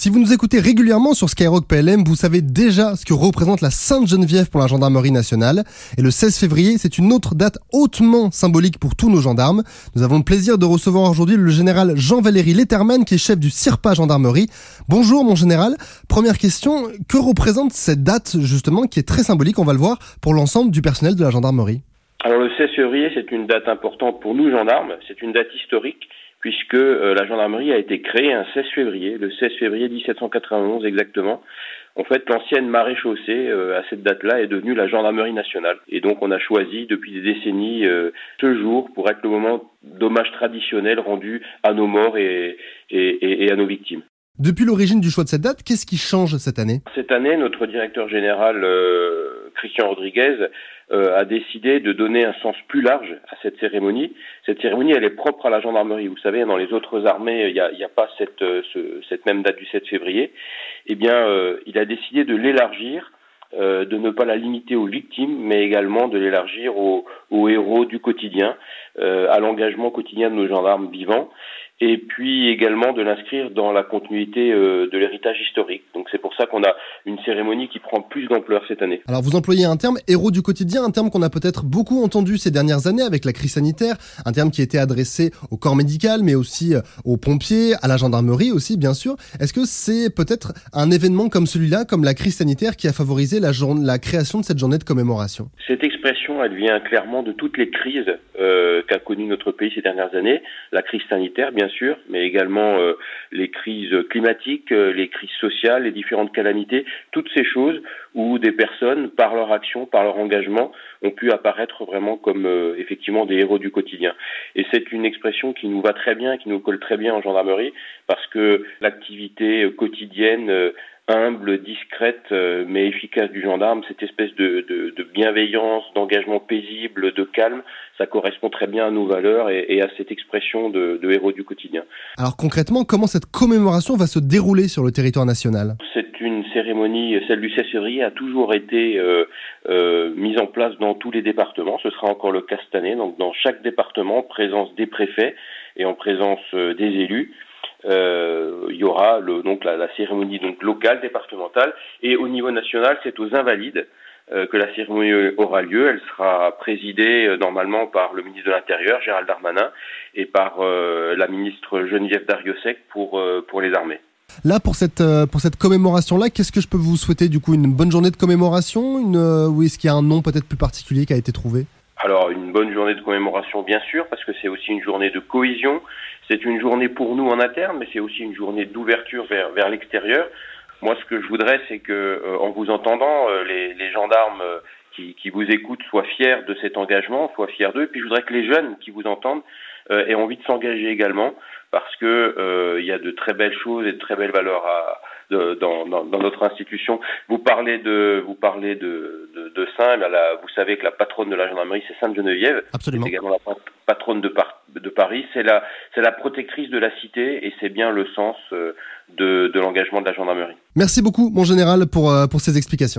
Si vous nous écoutez régulièrement sur Skyrock PLM, vous savez déjà ce que représente la Sainte-Geneviève pour la gendarmerie nationale. Et le 16 février, c'est une autre date hautement symbolique pour tous nos gendarmes. Nous avons le plaisir de recevoir aujourd'hui le général Jean-Valéry Letterman, qui est chef du CIRPA Gendarmerie. Bonjour mon général. Première question, que représente cette date justement qui est très symbolique, on va le voir, pour l'ensemble du personnel de la gendarmerie? Alors le 16 février, c'est une date importante pour nous gendarmes, c'est une date historique puisque euh, la gendarmerie a été créée un 16 février, le 16 février 1791 exactement. En fait, l'ancienne maréchaussée, euh, à cette date-là, est devenue la gendarmerie nationale. Et donc, on a choisi depuis des décennies euh, ce jour pour être le moment d'hommage traditionnel rendu à nos morts et, et, et à nos victimes. Depuis l'origine du choix de cette date, qu'est-ce qui change cette année? Cette année, notre directeur général, euh, Christian Rodriguez, euh, a décidé de donner un sens plus large à cette cérémonie. Cette cérémonie, elle est propre à la gendarmerie. Vous savez, dans les autres armées, il n'y a, pas cette, euh, ce, cette même date du 7 février. Eh bien, euh, il a décidé de l'élargir de ne pas la limiter aux victimes, mais également de l'élargir aux, héros du quotidien, à l'engagement quotidien de nos gendarmes vivants et puis également de l'inscrire dans la continuité euh, de l'héritage historique. Donc c'est pour ça qu'on a une cérémonie qui prend plus d'ampleur cette année. Alors vous employez un terme héros du quotidien, un terme qu'on a peut-être beaucoup entendu ces dernières années avec la crise sanitaire, un terme qui était adressé au corps médical mais aussi euh, aux pompiers, à la gendarmerie aussi bien sûr. Est-ce que c'est peut-être un événement comme celui-là, comme la crise sanitaire qui a favorisé la, la création de cette journée de commémoration? Cette expression, elle vient clairement de toutes les crises euh, qu'a connues notre pays ces dernières années, la crise sanitaire bien sûr, mais également euh, les crises climatiques, euh, les crises sociales, les différentes calamités, toutes ces choses où des personnes, par leur action, par leur engagement, ont pu apparaître vraiment comme euh, effectivement des héros du quotidien. Et c'est une expression qui nous va très bien, qui nous colle très bien en gendarmerie, parce que l'activité quotidienne humble, discrète, euh, mais efficace du gendarme, cette espèce de, de, de bienveillance, d'engagement paisible, de calme, ça correspond très bien à nos valeurs et, et à cette expression de, de, héros du quotidien. Alors concrètement, comment cette commémoration va se dérouler sur le territoire national? C'est une cérémonie, celle du 16 février, a toujours été euh, euh, mise en place dans tous les départements. Ce sera encore le cas cette année. Donc dans chaque département, en présence des préfets et en présence euh, des élus euh, il y aura donc la, cérémonie donc locale, départementale, et au niveau national, c'est aux Invalides euh, que la cérémonie aura lieu. Elle sera présidée euh, normalement par le ministre de l'Intérieur, Gérald Darmanin, et par la ministre Geneviève Dariussec pour, pour les armées. Là, pour cette, pour cette commémoration-là, qu'est-ce que je peux vous souhaiter Du coup, une bonne journée de commémoration? Une, Ou est-ce qu'il y a un nom peut-être plus particulier qui a été trouvé? Alors une bonne journée de commémoration bien sûr parce que c'est aussi une journée de cohésion, c'est une journée pour nous en interne mais c'est aussi une journée d'ouverture vers, vers l'extérieur. Moi ce que je voudrais c'est que euh, en vous entendant euh, les, les, gendarmes euh, qui, qui, vous écoutent soient fiers de cet engagement, soient fiers d'eux et puis je voudrais que les jeunes qui vous entendent aient envie de s'engager également parce que il y a de très belles choses et de très belles valeurs à de, dans, dans, dans, notre institution. Vous parlez de, vous parlez de, de, de Saint, la, vous savez que la patronne de la gendarmerie, c'est Sainte Geneviève. Absolument. C'est également la patronne de, Par, de Paris. C'est la, c'est la protectrice de la cité et c'est bien le sens euh, de, de l'engagement de la gendarmerie. Merci beaucoup, mon général, pour, euh, pour ces explications.